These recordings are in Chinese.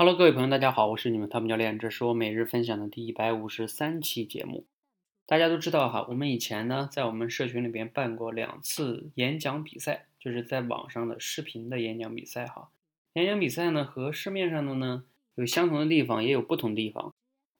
Hello，各位朋友，大家好，我是你们汤姆教练，这是我每日分享的第一百五十三期节目。大家都知道哈，我们以前呢，在我们社群里边办过两次演讲比赛，就是在网上的视频的演讲比赛哈。演讲比赛呢，和市面上的呢有相同的地方，也有不同地方。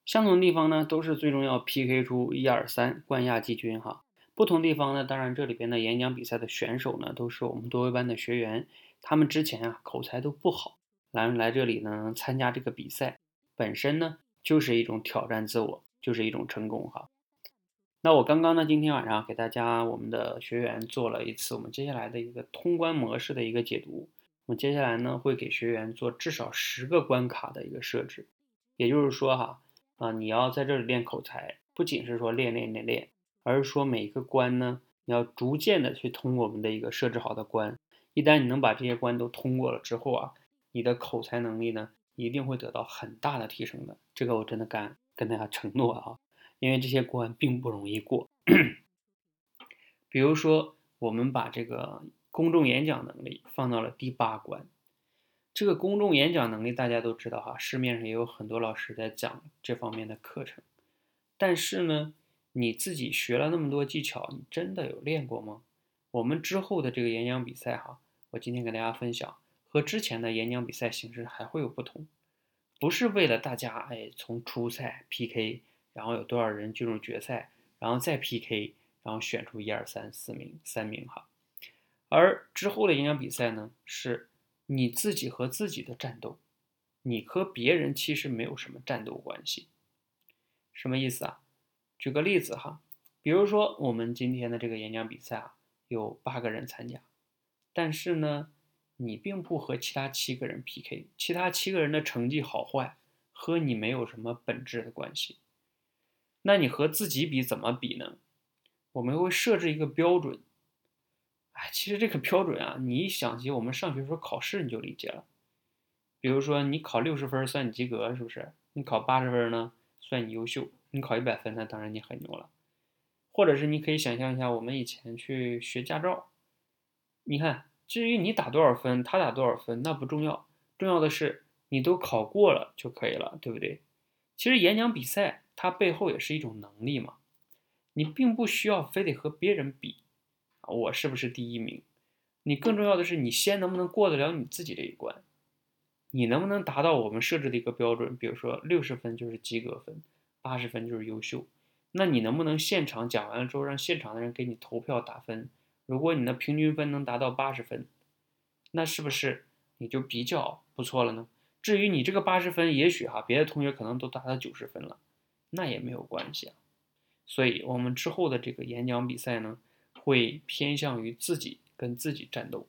相同的地方呢，都是最终要 PK 出一二三冠亚季军哈。不同地方呢，当然这里边的演讲比赛的选手呢，都是我们多维班的学员，他们之前啊口才都不好。来来这里呢，参加这个比赛本身呢，就是一种挑战自我，就是一种成功哈。那我刚刚呢，今天晚上给大家我们的学员做了一次我们接下来的一个通关模式的一个解读。我们接下来呢，会给学员做至少十个关卡的一个设置，也就是说哈，啊，你要在这里练口才，不仅是说练练练练，而是说每一个关呢，你要逐渐的去通过我们的一个设置好的关。一旦你能把这些关都通过了之后啊。你的口才能力呢，一定会得到很大的提升的，这个我真的敢跟大家承诺啊，因为这些关并不容易过。比如说，我们把这个公众演讲能力放到了第八关，这个公众演讲能力大家都知道哈，市面上也有很多老师在讲这方面的课程，但是呢，你自己学了那么多技巧，你真的有练过吗？我们之后的这个演讲比赛哈，我今天跟大家分享。和之前的演讲比赛形式还会有不同，不是为了大家哎从初赛 PK，然后有多少人进入决赛，然后再 PK，然后选出一二三四名三名哈，而之后的演讲比赛呢，是你自己和自己的战斗，你和别人其实没有什么战斗关系，什么意思啊？举个例子哈，比如说我们今天的这个演讲比赛啊，有八个人参加，但是呢。你并不和其他七个人 PK，其他七个人的成绩好坏和你没有什么本质的关系。那你和自己比怎么比呢？我们会设置一个标准。哎，其实这个标准啊，你一想起我们上学时候考试，你就理解了。比如说你考六十分算你及格，是不是？你考八十分呢，算你优秀。你考一百分，那当然你很牛了。或者是你可以想象一下，我们以前去学驾照，你看。至于你打多少分，他打多少分，那不重要，重要的是你都考过了就可以了，对不对？其实演讲比赛它背后也是一种能力嘛，你并不需要非得和别人比，我是不是第一名？你更重要的是你先能不能过得了你自己这一关，你能不能达到我们设置的一个标准？比如说六十分就是及格分，八十分就是优秀，那你能不能现场讲完了之后让现场的人给你投票打分？如果你的平均分能达到八十分，那是不是你就比较不错了呢？至于你这个八十分，也许哈，别的同学可能都达到九十分了，那也没有关系啊。所以，我们之后的这个演讲比赛呢，会偏向于自己跟自己战斗。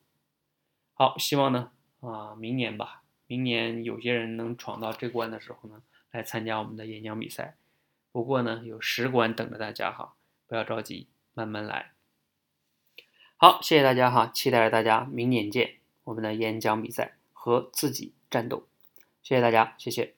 好，希望呢啊，明年吧，明年有些人能闯到这关的时候呢，来参加我们的演讲比赛。不过呢，有十关等着大家哈，不要着急，慢慢来。好，谢谢大家哈，期待着大家明年见我们的演讲比赛和自己战斗，谢谢大家，谢谢。